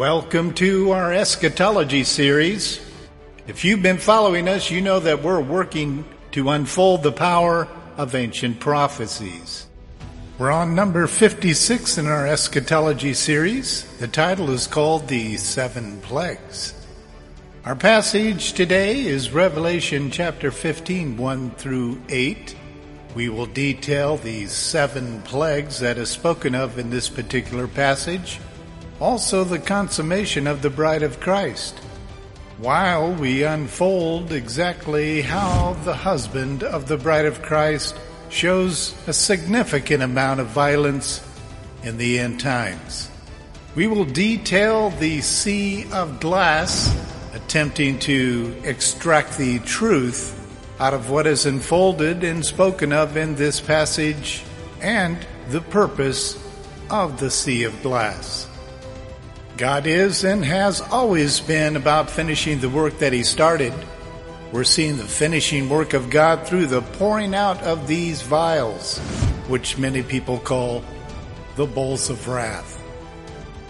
Welcome to our eschatology series. If you've been following us, you know that we're working to unfold the power of ancient prophecies. We're on number 56 in our eschatology series. The title is called The Seven Plagues. Our passage today is Revelation chapter 15, 1 through 8. We will detail the seven plagues that is spoken of in this particular passage, also the consummation of the bride of Christ, while we unfold exactly how the husband of the bride of Christ shows a significant amount of violence in the end times. We will detail the sea of glass, attempting to extract the truth out of what is unfolded and spoken of in this passage and the purpose of the sea of glass. God is and has always been about finishing the work that He started. We're seeing the finishing work of God through the pouring out of these vials, which many people call the bowls of wrath.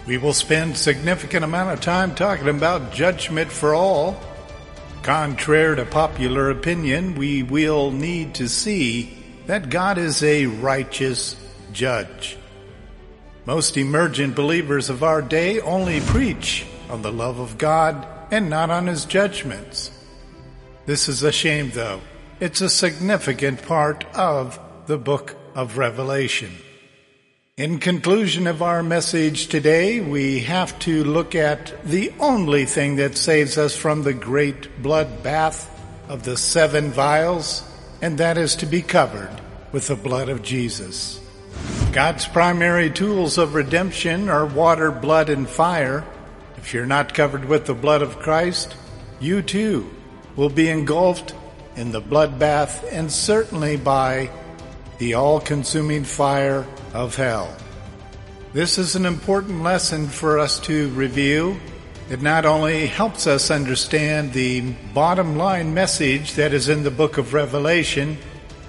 We will spend significant amount of time talking about judgment for all Contrary to popular opinion, we will need to see that God is a righteous judge. Most emergent believers of our day only preach on the love of God and not on his judgments. This is a shame though. It's a significant part of the book of Revelation. In conclusion of our message today, we have to look at the only thing that saves us from the great blood bath of the seven vials, and that is to be covered with the blood of Jesus. God's primary tools of redemption are water, blood, and fire. If you're not covered with the blood of Christ, you too will be engulfed in the bloodbath and certainly by the all-consuming fire of hell. This is an important lesson for us to review. It not only helps us understand the bottom line message that is in the book of Revelation,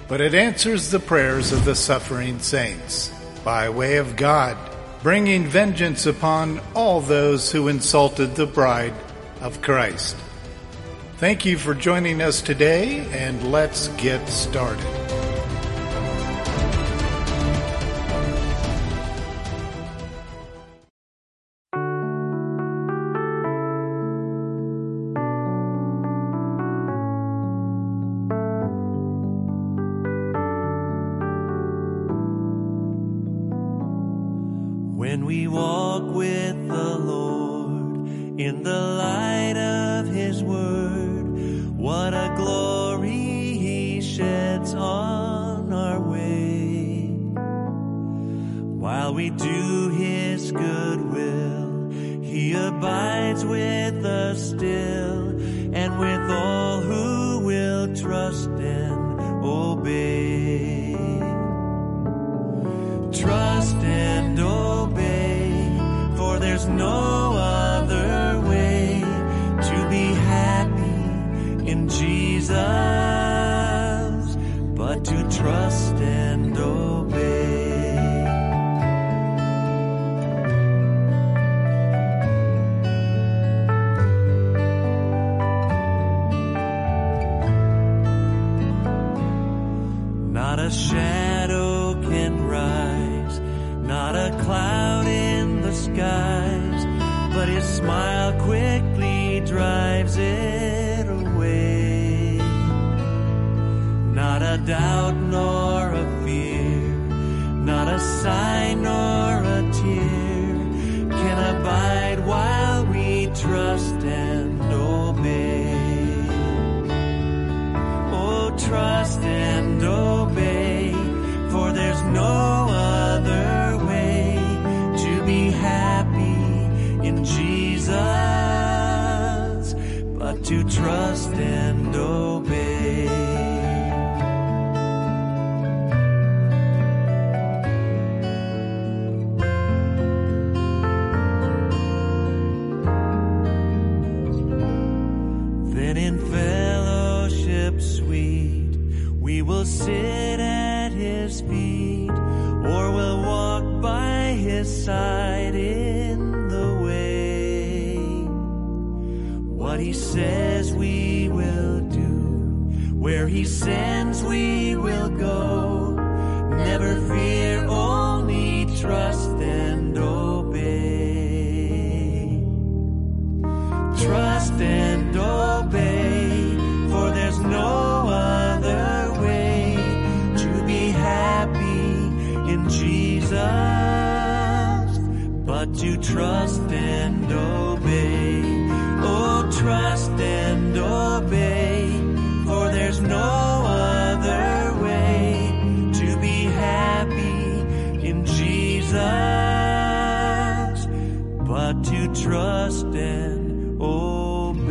but it answers the prayers of the suffering saints by way of God, bringing vengeance upon all those who insulted the bride of Christ. Thank you for joining us today, and let's get started. Abides with us still and with all who will trust and obey. Trust and obey, for there's no other way to be happy in Jesus and obey. Then in fellowship sweet, we will sit at his feet, or we'll walk by his side in the way. what he says Where trust and obey.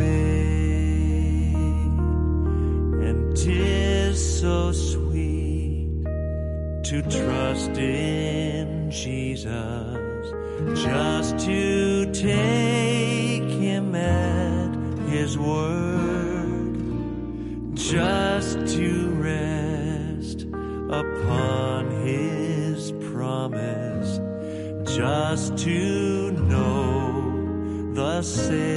And tis so sweet to trust in Jesus just to take him at his word, just to rest upon his promise, just to know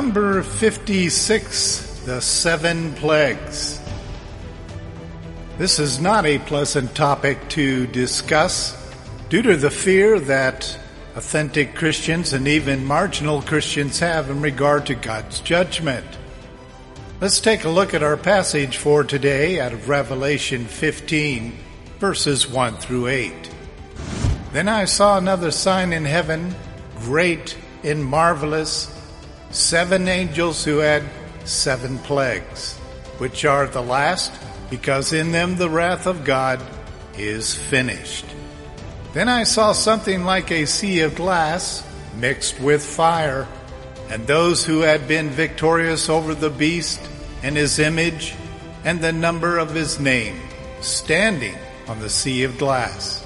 Number 56, the seven plagues. This is not a pleasant topic to discuss due to the fear that authentic Christians and even marginal Christians have in regard to God's judgment. Let's take a look at our passage for today out of Revelation 15, verses 1 through 8. Then I saw another sign in heaven, great and marvelous, seven angels who had seven plagues, which are the last, because in them the wrath of God is finished. Then I saw something like a sea of glass mixed with fire, and those who had been victorious over the beast and his image and the number of his name, standing on the sea of glass,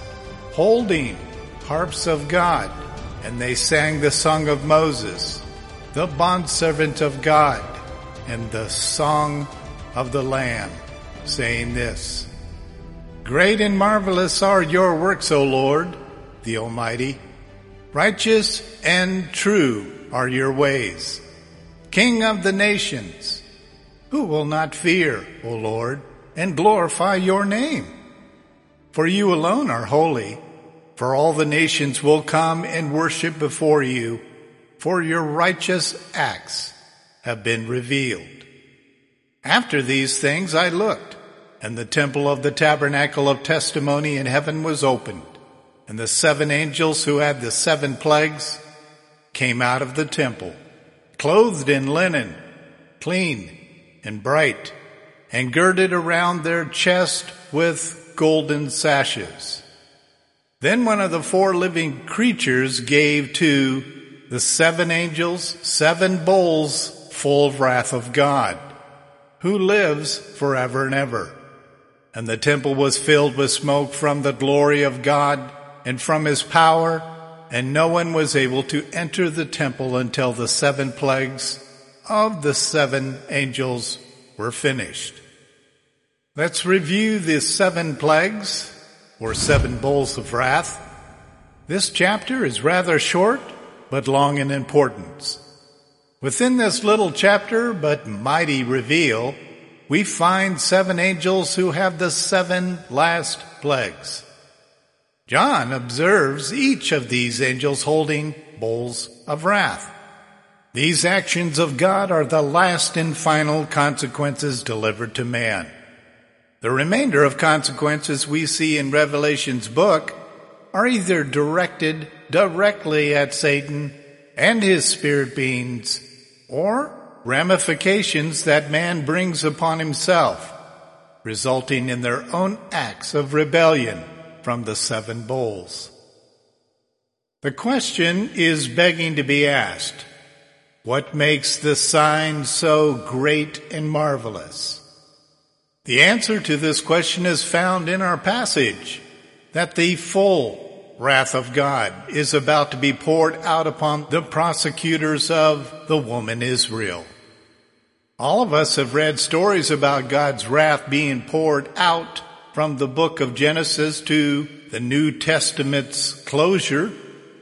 holding harps of God, and they sang the song of Moses, the bondservant of God, and the song of the Lamb, saying this, Great and marvelous are your works, O Lord, the Almighty. Righteous and true are your ways. King of the nations, who will not fear, O Lord, and glorify your name? For you alone are holy, for all the nations will come and worship before you, for your righteous acts have been revealed. After these things I looked, and the temple of the tabernacle of testimony in heaven was opened, and the seven angels who had the seven plagues came out of the temple, clothed in linen, clean, and bright, and girded around their chest with golden sashes. Then one of the four living creatures gave to the seven angels seven bowls full of wrath of God, who lives forever and ever. And the temple was filled with smoke from the glory of God and from his power, and no one was able to enter the temple until the seven plagues of the seven angels were finished. Let's review the seven plagues, or seven bowls of wrath. This chapter is rather short, but long in importance. Within this little chapter, but mighty reveal, we find seven angels who have the seven last plagues. John observes each of these angels holding bowls of wrath. These actions of God are the last and final consequences delivered to man. The remainder of consequences we see in Revelation's book are either directed directly at Satan and his spirit beings or ramifications that man brings upon himself, resulting in their own acts of rebellion from the seven bowls. The question is begging to be asked. What makes the sign so great and marvelous? The answer to this question is found in our passage that the full wrath of God is about to be poured out upon the prosecutors of the woman Israel. All of us have read stories about God's wrath being poured out from the book of Genesis to the New Testament's closure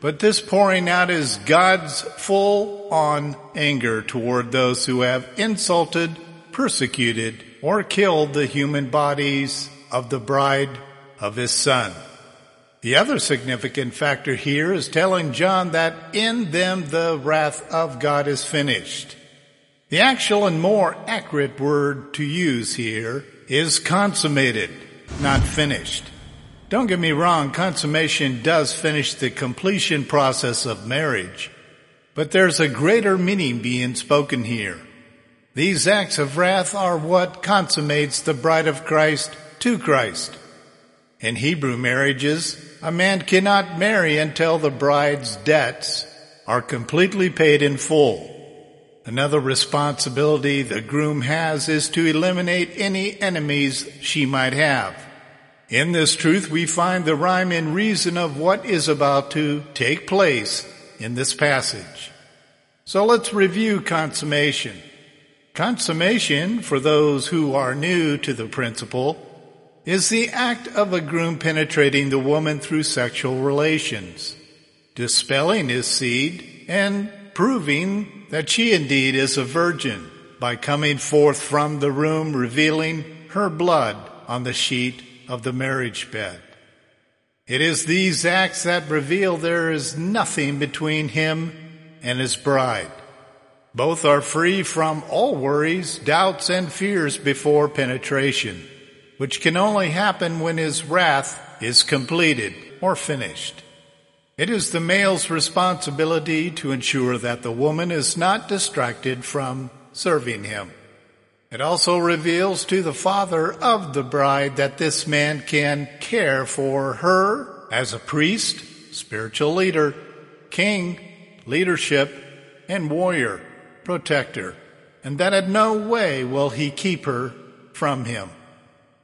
but this pouring out is God's full on anger toward those who have insulted, persecuted, or killed the human bodies of the bride of his son. The other significant factor here is telling John that in them the wrath of God is finished. The actual and more accurate word to use here is consummated, not finished. Don't get me wrong, consummation does finish the completion process of marriage, but there's a greater meaning being spoken here. These acts of wrath are what consummates the bride of Christ to Christ. In Hebrew marriages, a man cannot marry until the bride's debts are completely paid in full. Another responsibility the groom has is to eliminate any enemies she might have. In this truth, we find the rhyme and reason of what is about to take place in this passage. So let's review consummation. Consummation, for those who are new to the principle, is the act of a groom penetrating the woman through sexual relations, dispelling his seed and proving that she indeed is a virgin by coming forth from the room revealing her blood on the sheet of the marriage bed. It is these acts that reveal there is nothing between him and his bride. Both are free from all worries, doubts, and fears before penetration, which can only happen when his wrath is completed or finished. It is the male's responsibility to ensure that the woman is not distracted from serving him. It also reveals to the father of the bride that this man can care for her as a priest, spiritual leader, king, leadership, and warrior, protector, and that in no way will he keep her from him.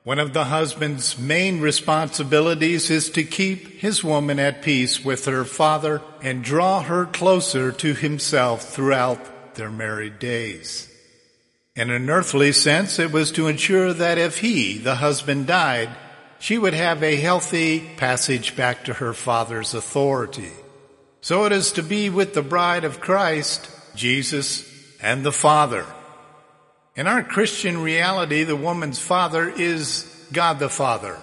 One of the husband's main responsibilities is to keep his woman at peace with her father and draw her closer to himself throughout their married days. In an earthly sense, it was to ensure that if he, the husband, died, she would have a healthy passage back to her father's authority. So it is to be with the bride of Christ, Jesus, and the Father. In our Christian reality, the woman's father is God the Father.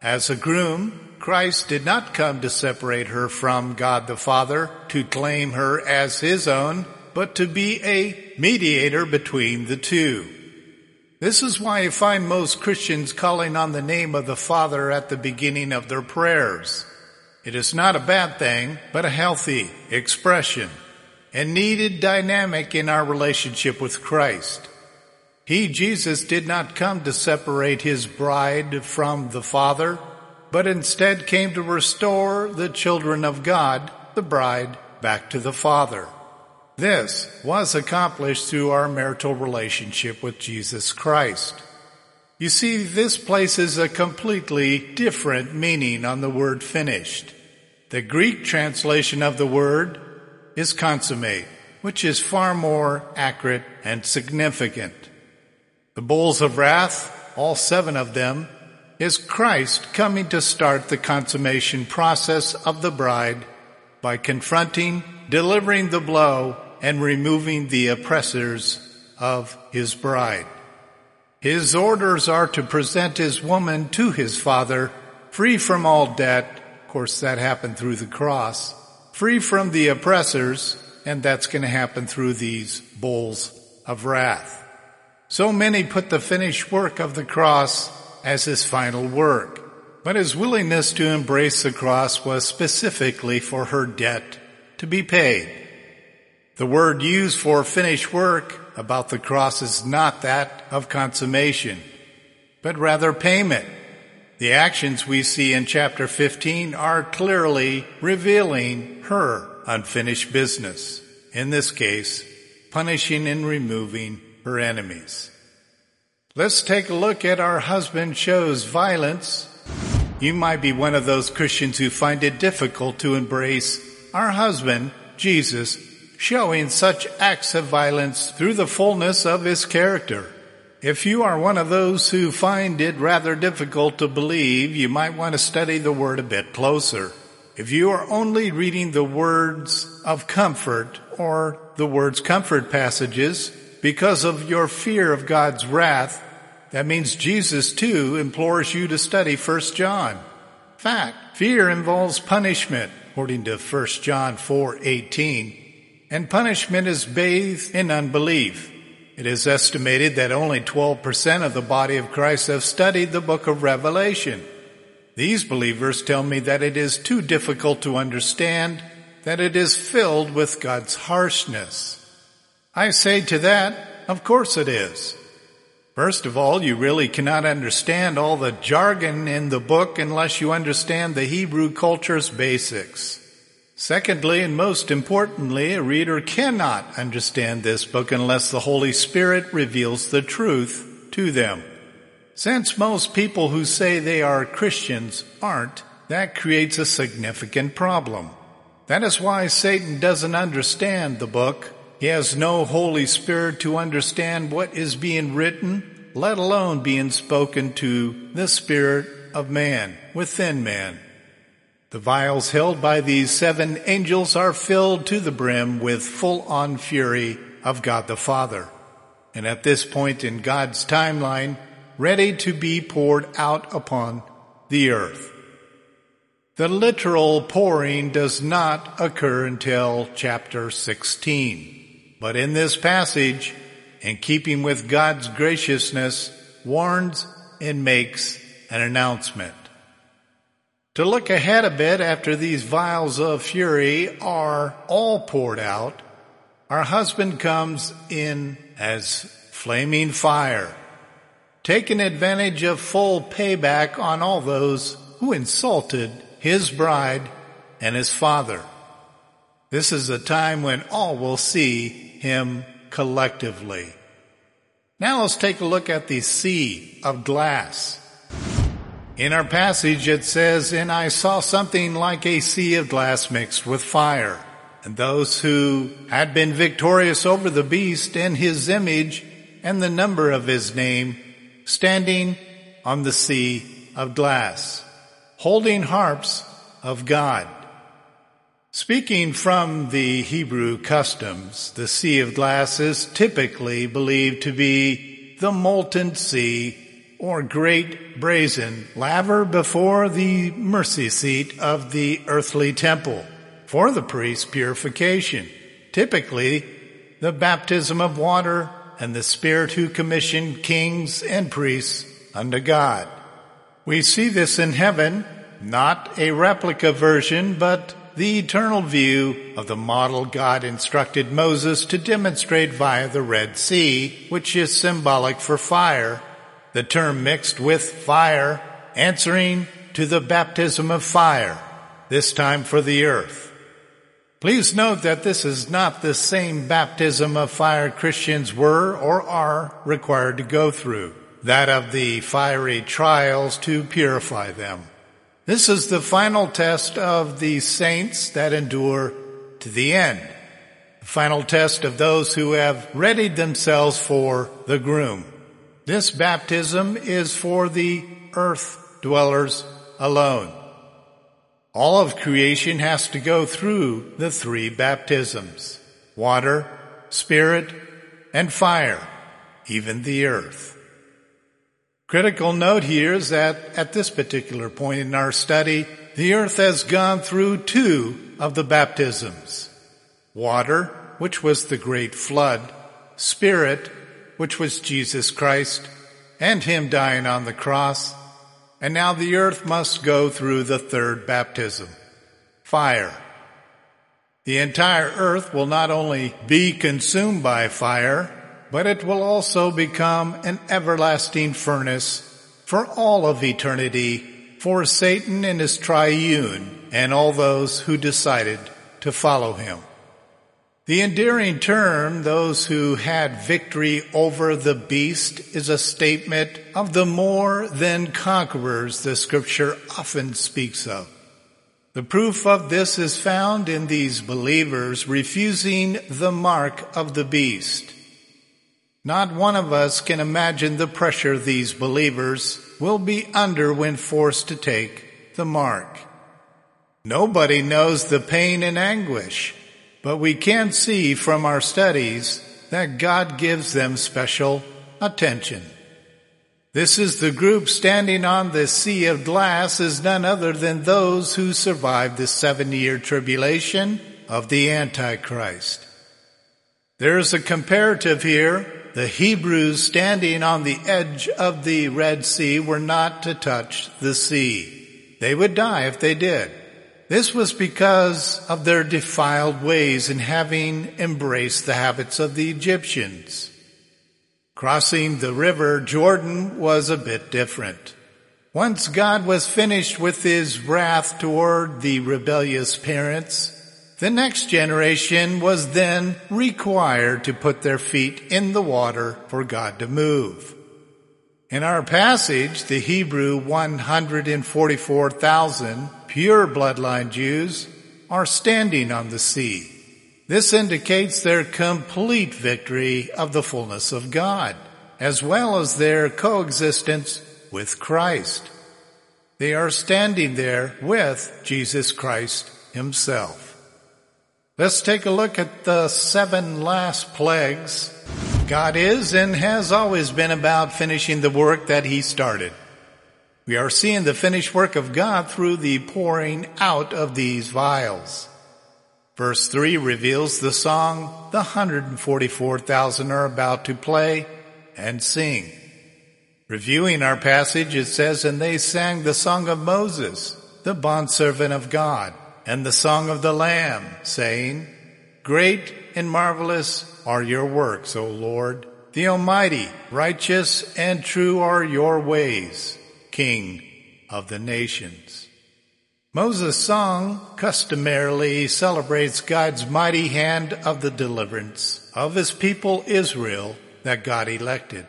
As a groom, Christ did not come to separate her from God the Father, to claim her as his own, but to be a mediator between the two. This is why you find most Christians calling on the name of the Father at the beginning of their prayers. It is not a bad thing, but a healthy expression and needed dynamic in our relationship with Christ. He, Jesus, did not come to separate his bride from the Father, but instead came to restore the children of God, the bride, back to the Father. This was accomplished through our marital relationship with Jesus Christ. You see, this places a completely different meaning on the word finished. The Greek translation of the word is consummate, which is far more accurate and significant. The bowls of wrath, all seven of them, is Christ coming to start the consummation process of the bride by confronting, delivering the blow, and removing the oppressors of his bride. His orders are to present his woman to his father, free from all debt. Of course, that happened through the cross. Free from the oppressors, and that's going to happen through these bowls of wrath. So many put the finished work of the cross as his final work, but his willingness to embrace the cross was specifically for her debt to be paid. The word used for finished work about the cross is not that of consummation, but rather payment. The actions we see in chapter 15 are clearly revealing her unfinished business. In this case, punishing and removing her enemies. Let's take a look at our husband shows violence. You might be one of those Christians who find it difficult to embrace our husband, Jesus, showing such acts of violence through the fullness of his character. If you are one of those who find it rather difficult to believe, you might want to study the word a bit closer. If you are only reading the words of comfort or the words comfort passages, because of your fear of God's wrath, that means Jesus too implores you to study 1 John. Fact, fear involves punishment, according to 1 John 4:18, and punishment is bathed in unbelief. It is estimated that only 12% of the body of Christ have studied the book of Revelation. These believers tell me that it is too difficult to understand, that it is filled with God's harshness. I say to that, of course it is. First of all, you really cannot understand all the jargon in the book unless you understand the Hebrew culture's basics. Secondly, and most importantly, a reader cannot understand this book unless the Holy Spirit reveals the truth to them. Since most people who say they are Christians aren't, that creates a significant problem. That is why Satan doesn't understand the book he has no Holy Spirit to understand what is being written, let alone being spoken to the Spirit of man, within man. The vials held by these seven angels are filled to the brim with full on fury of God the Father. And at this point in God's timeline, ready to be poured out upon the earth. The literal pouring does not occur until chapter 16. But in this passage, in keeping with God's graciousness, warns and makes an announcement. To look ahead a bit after these vials of fury are all poured out, our husband comes in as flaming fire, taking advantage of full payback on all those who insulted his bride and his father. This is a time when all will see him collectively. Now let's take a look at the sea of glass. In our passage it says, And I saw something like a sea of glass mixed with fire. And those who had been victorious over the beast and his image and the number of his name, standing on the sea of glass, holding harps of God. Speaking from the Hebrew customs, the Sea of Glass is typically believed to be the molten sea or great brazen laver before the mercy seat of the earthly temple for the priest's purification. Typically, the baptism of water and the Spirit who commissioned kings and priests unto God. We see this in heaven, not a replica version, but the eternal view of the model God instructed Moses to demonstrate via the Red Sea, which is symbolic for fire, the term mixed with fire, answering to the baptism of fire, this time for the earth. Please note that this is not the same baptism of fire Christians were or are required to go through, that of the fiery trials to purify them. This is the final test of the saints that endure to the end. The final test of those who have readied themselves for the groom. This baptism is for the earth dwellers alone. All of creation has to go through the three baptisms. Water, spirit, and fire, even the earth. Critical note here is that at this particular point in our study, the earth has gone through two of the baptisms. Water, which was the great flood, spirit, which was Jesus Christ, and him dying on the cross, and now the earth must go through the third baptism, fire. The entire earth will not only be consumed by fire, but it will also become an everlasting furnace for all of eternity for Satan and his triune and all those who decided to follow him. The endearing term, those who had victory over the beast, is a statement of the more than conquerors the scripture often speaks of. The proof of this is found in these believers refusing the mark of the beast. Not one of us can imagine the pressure these believers will be under when forced to take the mark. Nobody knows the pain and anguish but we can see from our studies that God gives them special attention. This is the group standing on the sea of glass is none other than those who survived the seven year tribulation of the Antichrist. There is a comparative here. The Hebrews standing on the edge of the Red Sea were not to touch the sea. They would die if they did. This was because of their defiled ways in having embraced the habits of the Egyptians. Crossing the river Jordan was a bit different. Once God was finished with his wrath toward the rebellious parents, the next generation was then required to put their feet in the water for God to move. In our passage, the Hebrew 144,000 pure bloodline Jews are standing on the sea. This indicates their complete victory of the fullness of God, as well as their coexistence with Christ. They are standing there with Jesus Christ himself. Let's take a look at the seven last plagues. God is and has always been about finishing the work that he started. We are seeing the finished work of God through the pouring out of these vials. Verse 3 reveals the song the 144,000 are about to play and sing. Reviewing our passage, it says, And they sang the song of Moses, the bondservant of God, and the song of the Lamb, saying, Great and marvelous are your works, O Lord. The Almighty, righteous and true are your ways. King of the nations. Moses' song customarily celebrates God's mighty hand of the deliverance of his people Israel that God elected.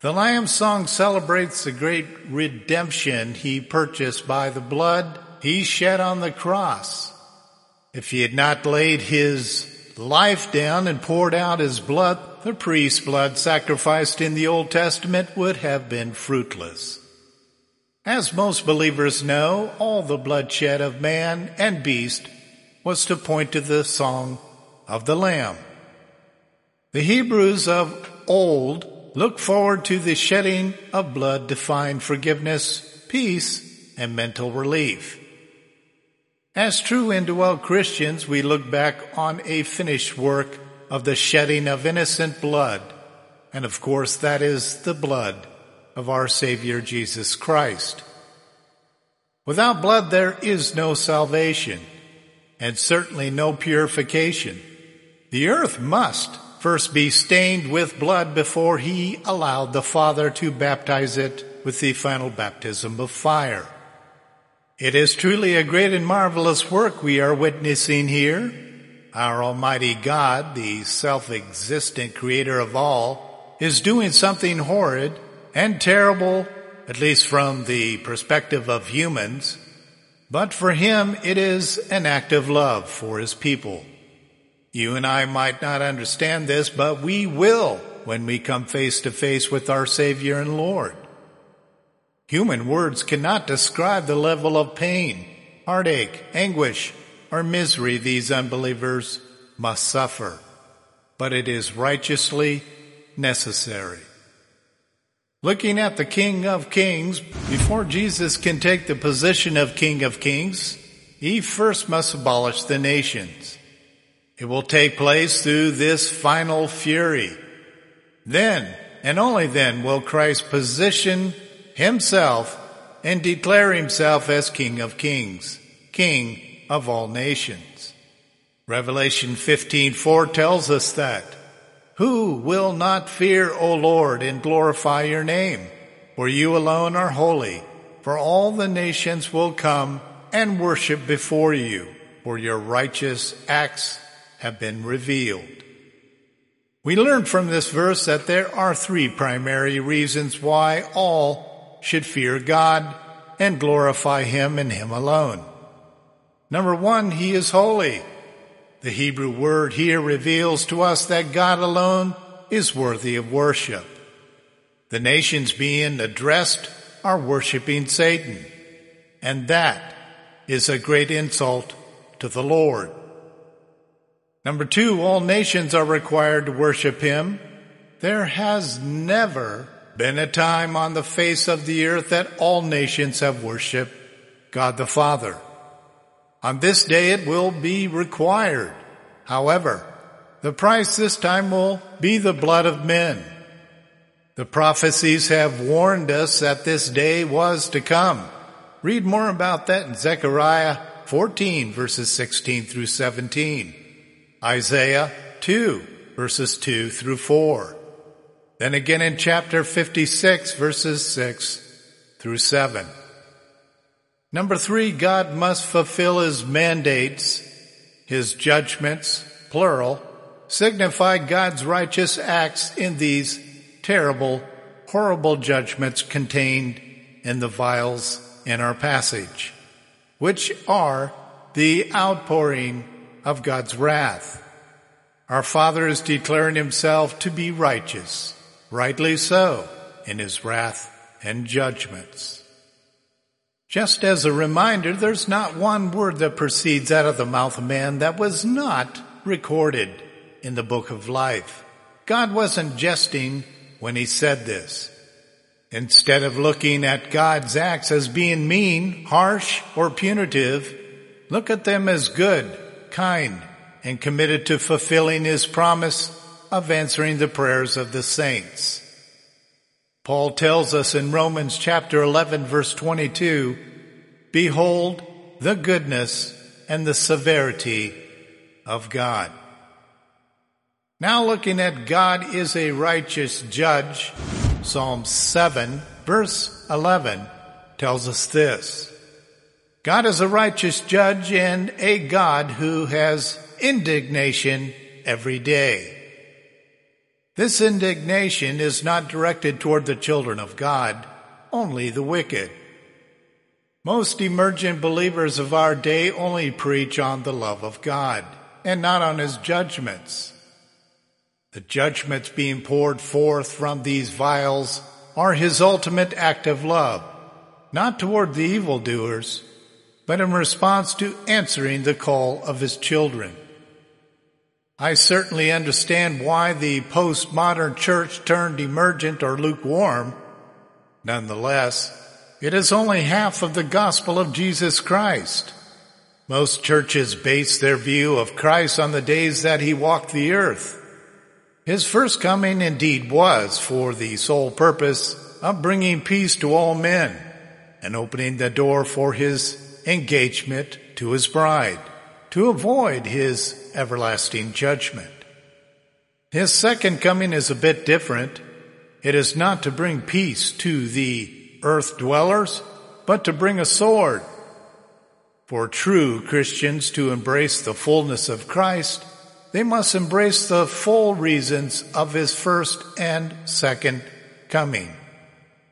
The Lamb's song celebrates the great redemption he purchased by the blood he shed on the cross. If he had not laid his life down and poured out his blood, the priest's blood sacrificed in the Old Testament would have been fruitless. As most believers know, all the bloodshed of man and beast was to point to the song of the Lamb. The Hebrews of old looked forward to the shedding of blood to find forgiveness, peace, and mental relief. As true indwelt Christians, we look back on a finished work of the shedding of innocent blood. And of course, that is the blood of our Savior Jesus Christ. Without blood there is no salvation. and certainly no purification. The earth must first be stained with blood before he allowed the Father to baptize it with the final baptism of fire. It is truly a great and marvelous work we are witnessing here. Our Almighty God, the self-existent creator of all, is doing something horrid and terrible, at least from the perspective of humans, but for him it is an act of love for his people. You and I might not understand this, but we will when we come face to face with our Savior and Lord. Human words cannot describe the level of pain, heartache, anguish, or misery these unbelievers must suffer, but it is righteously necessary. Looking at the King of Kings, before Jesus can take the position of King of Kings, he first must abolish the nations. It will take place through this final fury. Then, and only then, will Christ position himself and declare himself as King of Kings, King of all nations. Revelation 15:4 tells us that. Who will not fear, O Lord, and glorify your name? For you alone are holy, for all the nations will come and worship before you, for your righteous acts have been revealed. We learn from this verse that there are three primary reasons why all should fear God and glorify Him and Him alone. Number one, He is holy. The Hebrew word here reveals to us that God alone is worthy of worship. The nations being addressed are worshiping Satan, and that is a great insult to the Lord. Number two, all nations are required to worship Him. There has never been a time on the face of the earth that all nations have worshiped God the Father. On this day it will be required. However, the price this time will be the blood of men. The prophecies have warned us that this day was to come. Read more about that in Zechariah 14 verses 16 through 17. Isaiah 2 verses 2 through 4. Then again in chapter 56 verses 6 through 7. Number three, God must fulfill his mandates, his judgments, plural, signify God's righteous acts in these terrible, horrible judgments contained in the vials in our passage, which are the outpouring of God's wrath. Our Father is declaring himself to be righteous rightly so, in his wrath and judgments. Just as a reminder, there's not one word that proceeds out of the mouth of man that was not recorded in the book of life. God wasn't jesting when he said this. Instead of looking at God's acts as being mean, harsh, or punitive, look at them as good, kind, and committed to fulfilling his promise of answering the prayers of the saints. Paul tells us in Romans chapter 11 verse 22, Behold the goodness and the severity of God. Now looking at God is a righteous judge, Psalm 7 verse 11 tells us this. God is a righteous judge and a God who has indignation every day. This indignation is not directed toward the children of God, only the wicked. Most emergent believers of our day only preach on the love of God and not on his judgments. The judgments being poured forth from these vials are his ultimate act of love, not toward the evildoers, but in response to answering the call of his children. I certainly understand why the postmodern church turned emergent or lukewarm. Nonetheless, it is only half of the gospel of Jesus Christ. Most churches base their view of Christ on the days that he walked the earth. His first coming indeed was for the sole purpose of bringing peace to all men and opening the door for his engagement to his bride, to avoid his everlasting judgment. His second coming is a bit different. It is not to bring peace to the earth dwellers, but to bring a sword. For true Christians to embrace the fullness of Christ, they must embrace the full reasons of his first and second coming.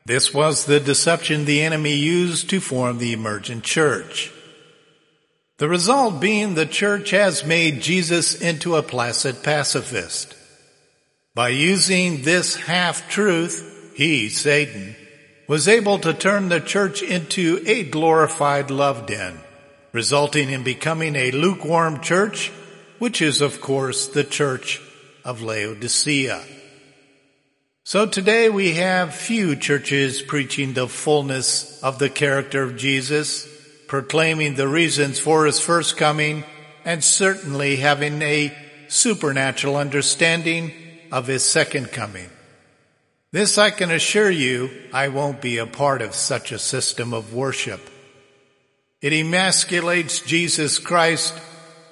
This was the deception the enemy used to form the emergent church. The result being the church has made Jesus into a placid pacifist. By using this half-truth, he, Satan, was able to turn the church into a glorified love den, resulting in becoming a lukewarm church, which is of course the church of Laodicea. So today we have few churches preaching the fullness of the character of Jesus, proclaiming the reasons for his first coming, and certainly having a supernatural understanding of his second coming. This I can assure you, I won't be a part of such a system of worship. It emasculates Jesus Christ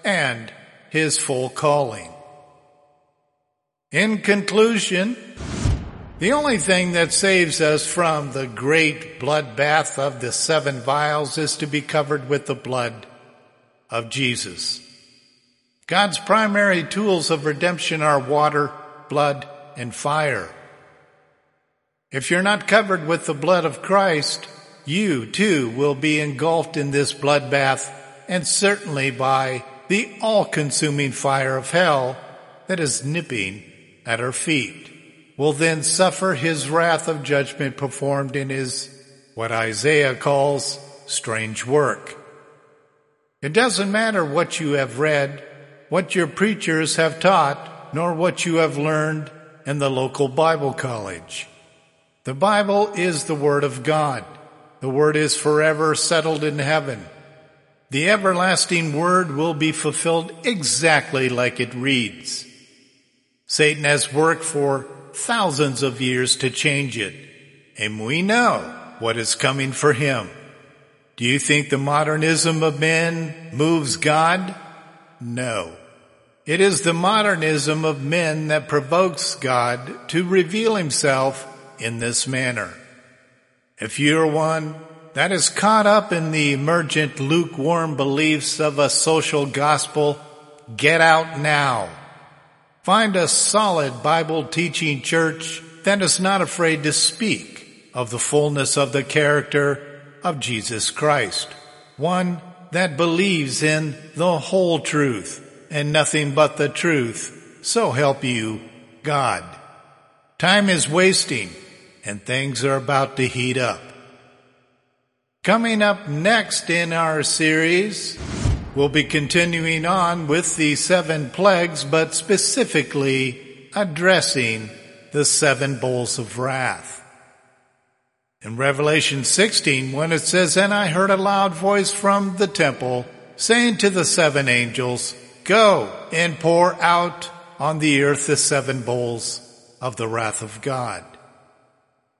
and his full calling. In conclusion, the only thing that saves us from the great bloodbath of the seven vials is to be covered with the blood of Jesus. God's primary tools of redemption are water, blood, and fire. If you're not covered with the blood of Christ, you too will be engulfed in this bloodbath and certainly by the all-consuming fire of hell that is nipping at our feet will then suffer his wrath of judgment performed in his, what Isaiah calls, strange work. It doesn't matter what you have read, what your preachers have taught, nor what you have learned in the local Bible college. The Bible is the Word of God. The Word is forever settled in heaven. The everlasting Word will be fulfilled exactly like it reads. Satan has worked for thousands of years to change it, and we know what is coming for him. Do you think the modernism of men moves God? No. It is the modernism of men that provokes God to reveal himself in this manner. If you're one that is caught up in the emergent lukewarm beliefs of a social gospel, get out now. Find a solid Bible teaching church that is not afraid to speak of the fullness of the character of Jesus Christ. One that believes in the whole truth and nothing but the truth. So help you, God. Time is wasting and things are about to heat up. Coming up next in our series, we'll be continuing on with the seven plagues, but specifically addressing the seven bowls of wrath. In Revelation 16, when it says, And I heard a loud voice from the temple saying to the seven angels, Go and pour out on the earth the seven bowls of the wrath of God.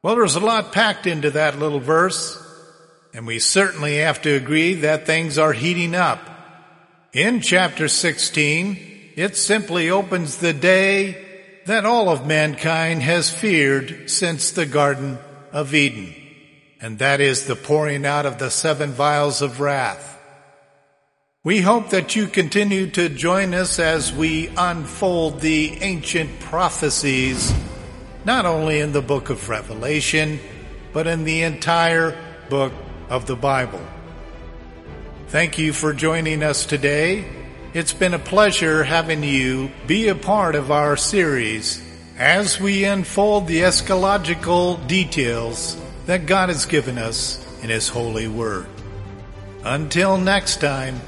Well, there's a lot packed into that little verse, and we certainly have to agree that things are heating up. In chapter 16, it simply opens the day that all of mankind has feared since the Garden of Eden, and that is the pouring out of the seven vials of wrath. We hope that you continue to join us as we unfold the ancient prophecies, not only in the book of Revelation, but in the entire book of the Bible. Thank you for joining us today. It's been a pleasure having you be a part of our series as we unfold the eschatological details that God has given us in His holy word. Until next time,